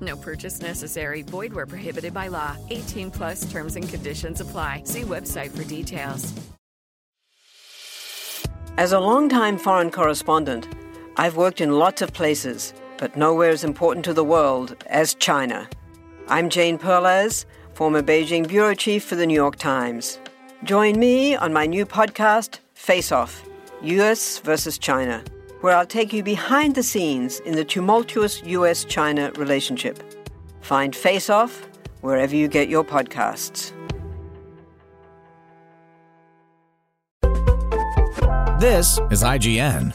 No purchase necessary. Void where prohibited by law. 18 plus terms and conditions apply. See website for details. As a longtime foreign correspondent, I've worked in lots of places, but nowhere as important to the world as China. I'm Jane Perlez, former Beijing bureau chief for the New York Times. Join me on my new podcast, Face Off US versus China, where I'll take you behind the scenes in the tumultuous US China relationship. Find Face Off wherever you get your podcasts. This is IGN.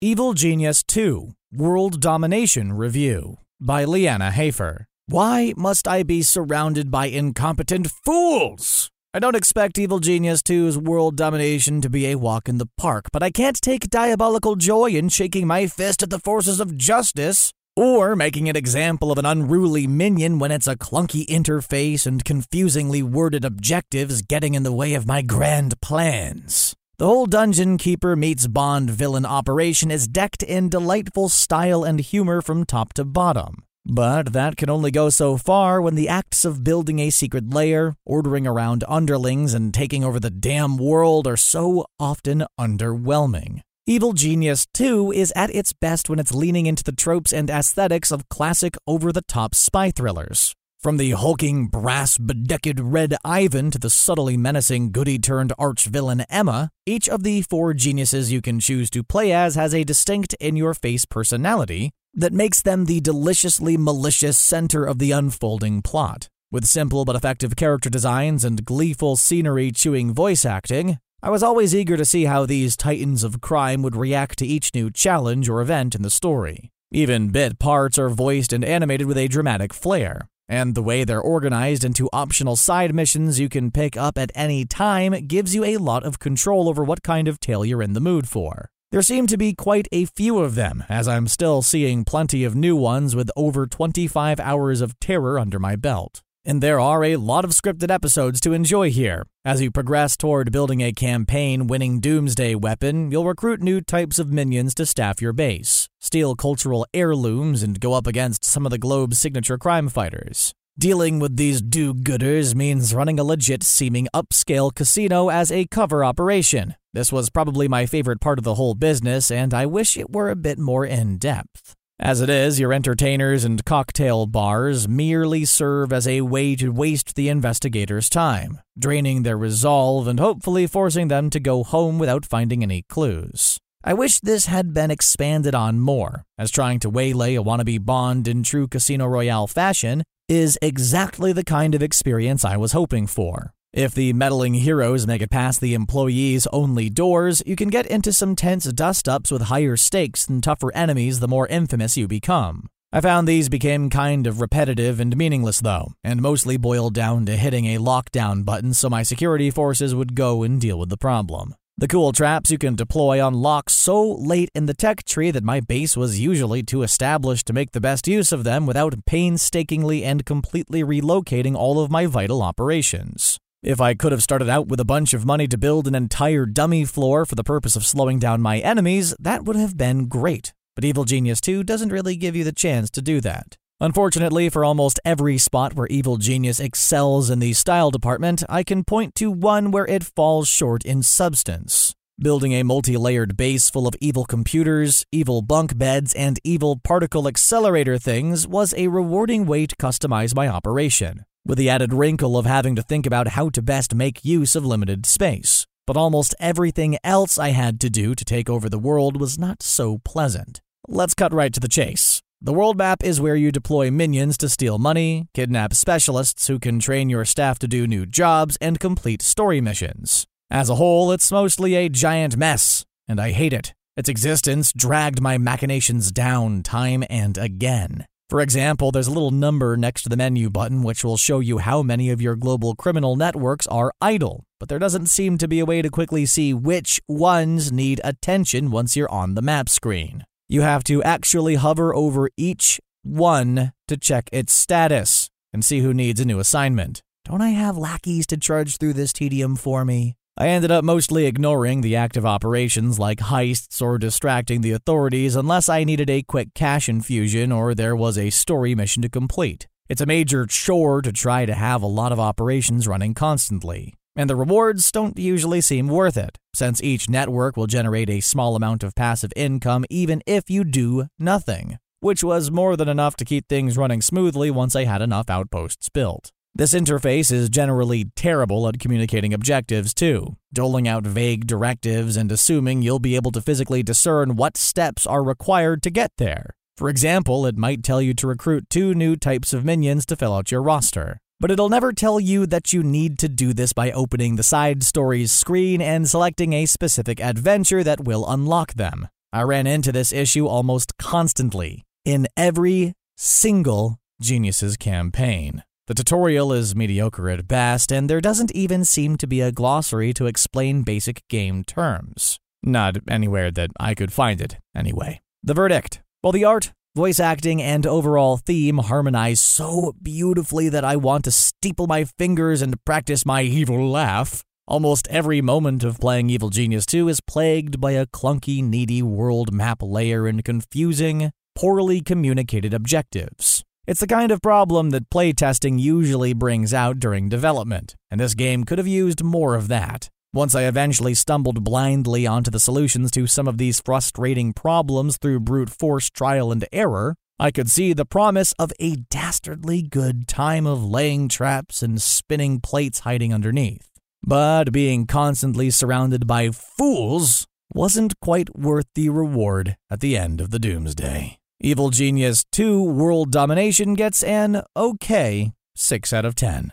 Evil Genius 2 World Domination Review by Leana Hafer. Why must I be surrounded by incompetent fools? I don't expect Evil Genius 2's world domination to be a walk in the park, but I can't take diabolical joy in shaking my fist at the forces of justice or making an example of an unruly minion when it's a clunky interface and confusingly worded objectives getting in the way of my grand plans. The whole Dungeon Keeper meets Bond villain operation is decked in delightful style and humor from top to bottom. But that can only go so far when the acts of building a secret lair, ordering around underlings, and taking over the damn world are so often underwhelming. Evil Genius 2 is at its best when it's leaning into the tropes and aesthetics of classic over the top spy thrillers. From the hulking, brass bedecked Red Ivan to the subtly menacing goody turned arch villain Emma, each of the four geniuses you can choose to play as has a distinct in your face personality that makes them the deliciously malicious center of the unfolding plot. With simple but effective character designs and gleeful scenery chewing voice acting, I was always eager to see how these titans of crime would react to each new challenge or event in the story. Even bit parts are voiced and animated with a dramatic flair, and the way they're organized into optional side missions you can pick up at any time gives you a lot of control over what kind of tale you're in the mood for. There seem to be quite a few of them, as I'm still seeing plenty of new ones with over 25 hours of terror under my belt. And there are a lot of scripted episodes to enjoy here. As you progress toward building a campaign winning doomsday weapon, you'll recruit new types of minions to staff your base, steal cultural heirlooms, and go up against some of the globe's signature crime fighters. Dealing with these do gooders means running a legit seeming upscale casino as a cover operation. This was probably my favorite part of the whole business, and I wish it were a bit more in depth. As it is, your entertainers and cocktail bars merely serve as a way to waste the investigators' time, draining their resolve and hopefully forcing them to go home without finding any clues. I wish this had been expanded on more, as trying to waylay a wannabe Bond in true Casino Royale fashion is exactly the kind of experience I was hoping for. If the meddling heroes make it past the employees' only doors, you can get into some tense dust ups with higher stakes and tougher enemies the more infamous you become. I found these became kind of repetitive and meaningless, though, and mostly boiled down to hitting a lockdown button so my security forces would go and deal with the problem. The cool traps you can deploy unlock so late in the tech tree that my base was usually too established to make the best use of them without painstakingly and completely relocating all of my vital operations. If I could have started out with a bunch of money to build an entire dummy floor for the purpose of slowing down my enemies, that would have been great. But Evil Genius 2 doesn't really give you the chance to do that. Unfortunately, for almost every spot where Evil Genius excels in the style department, I can point to one where it falls short in substance. Building a multi layered base full of evil computers, evil bunk beds, and evil particle accelerator things was a rewarding way to customize my operation with the added wrinkle of having to think about how to best make use of limited space. But almost everything else I had to do to take over the world was not so pleasant. Let's cut right to the chase. The world map is where you deploy minions to steal money, kidnap specialists who can train your staff to do new jobs, and complete story missions. As a whole, it's mostly a giant mess, and I hate it. Its existence dragged my machinations down time and again. For example, there's a little number next to the menu button which will show you how many of your global criminal networks are idle, but there doesn't seem to be a way to quickly see which ones need attention once you're on the map screen. You have to actually hover over each one to check its status and see who needs a new assignment. Don't I have lackeys to trudge through this tedium for me? I ended up mostly ignoring the active operations like heists or distracting the authorities unless I needed a quick cash infusion or there was a story mission to complete. It's a major chore to try to have a lot of operations running constantly. And the rewards don't usually seem worth it, since each network will generate a small amount of passive income even if you do nothing, which was more than enough to keep things running smoothly once I had enough outposts built. This interface is generally terrible at communicating objectives, too, doling out vague directives and assuming you'll be able to physically discern what steps are required to get there. For example, it might tell you to recruit two new types of minions to fill out your roster. But it'll never tell you that you need to do this by opening the side stories screen and selecting a specific adventure that will unlock them. I ran into this issue almost constantly in every single Genius's campaign. The tutorial is mediocre at best, and there doesn't even seem to be a glossary to explain basic game terms. Not anywhere that I could find it, anyway. The verdict. While the art, voice acting, and overall theme harmonize so beautifully that I want to steeple my fingers and practice my evil laugh, almost every moment of playing Evil Genius 2 is plagued by a clunky, needy world map layer and confusing, poorly communicated objectives. It's the kind of problem that playtesting usually brings out during development, and this game could have used more of that. Once I eventually stumbled blindly onto the solutions to some of these frustrating problems through brute force trial and error, I could see the promise of a dastardly good time of laying traps and spinning plates hiding underneath. But being constantly surrounded by fools wasn't quite worth the reward at the end of the doomsday. Evil Genius 2 World Domination gets an okay 6 out of 10.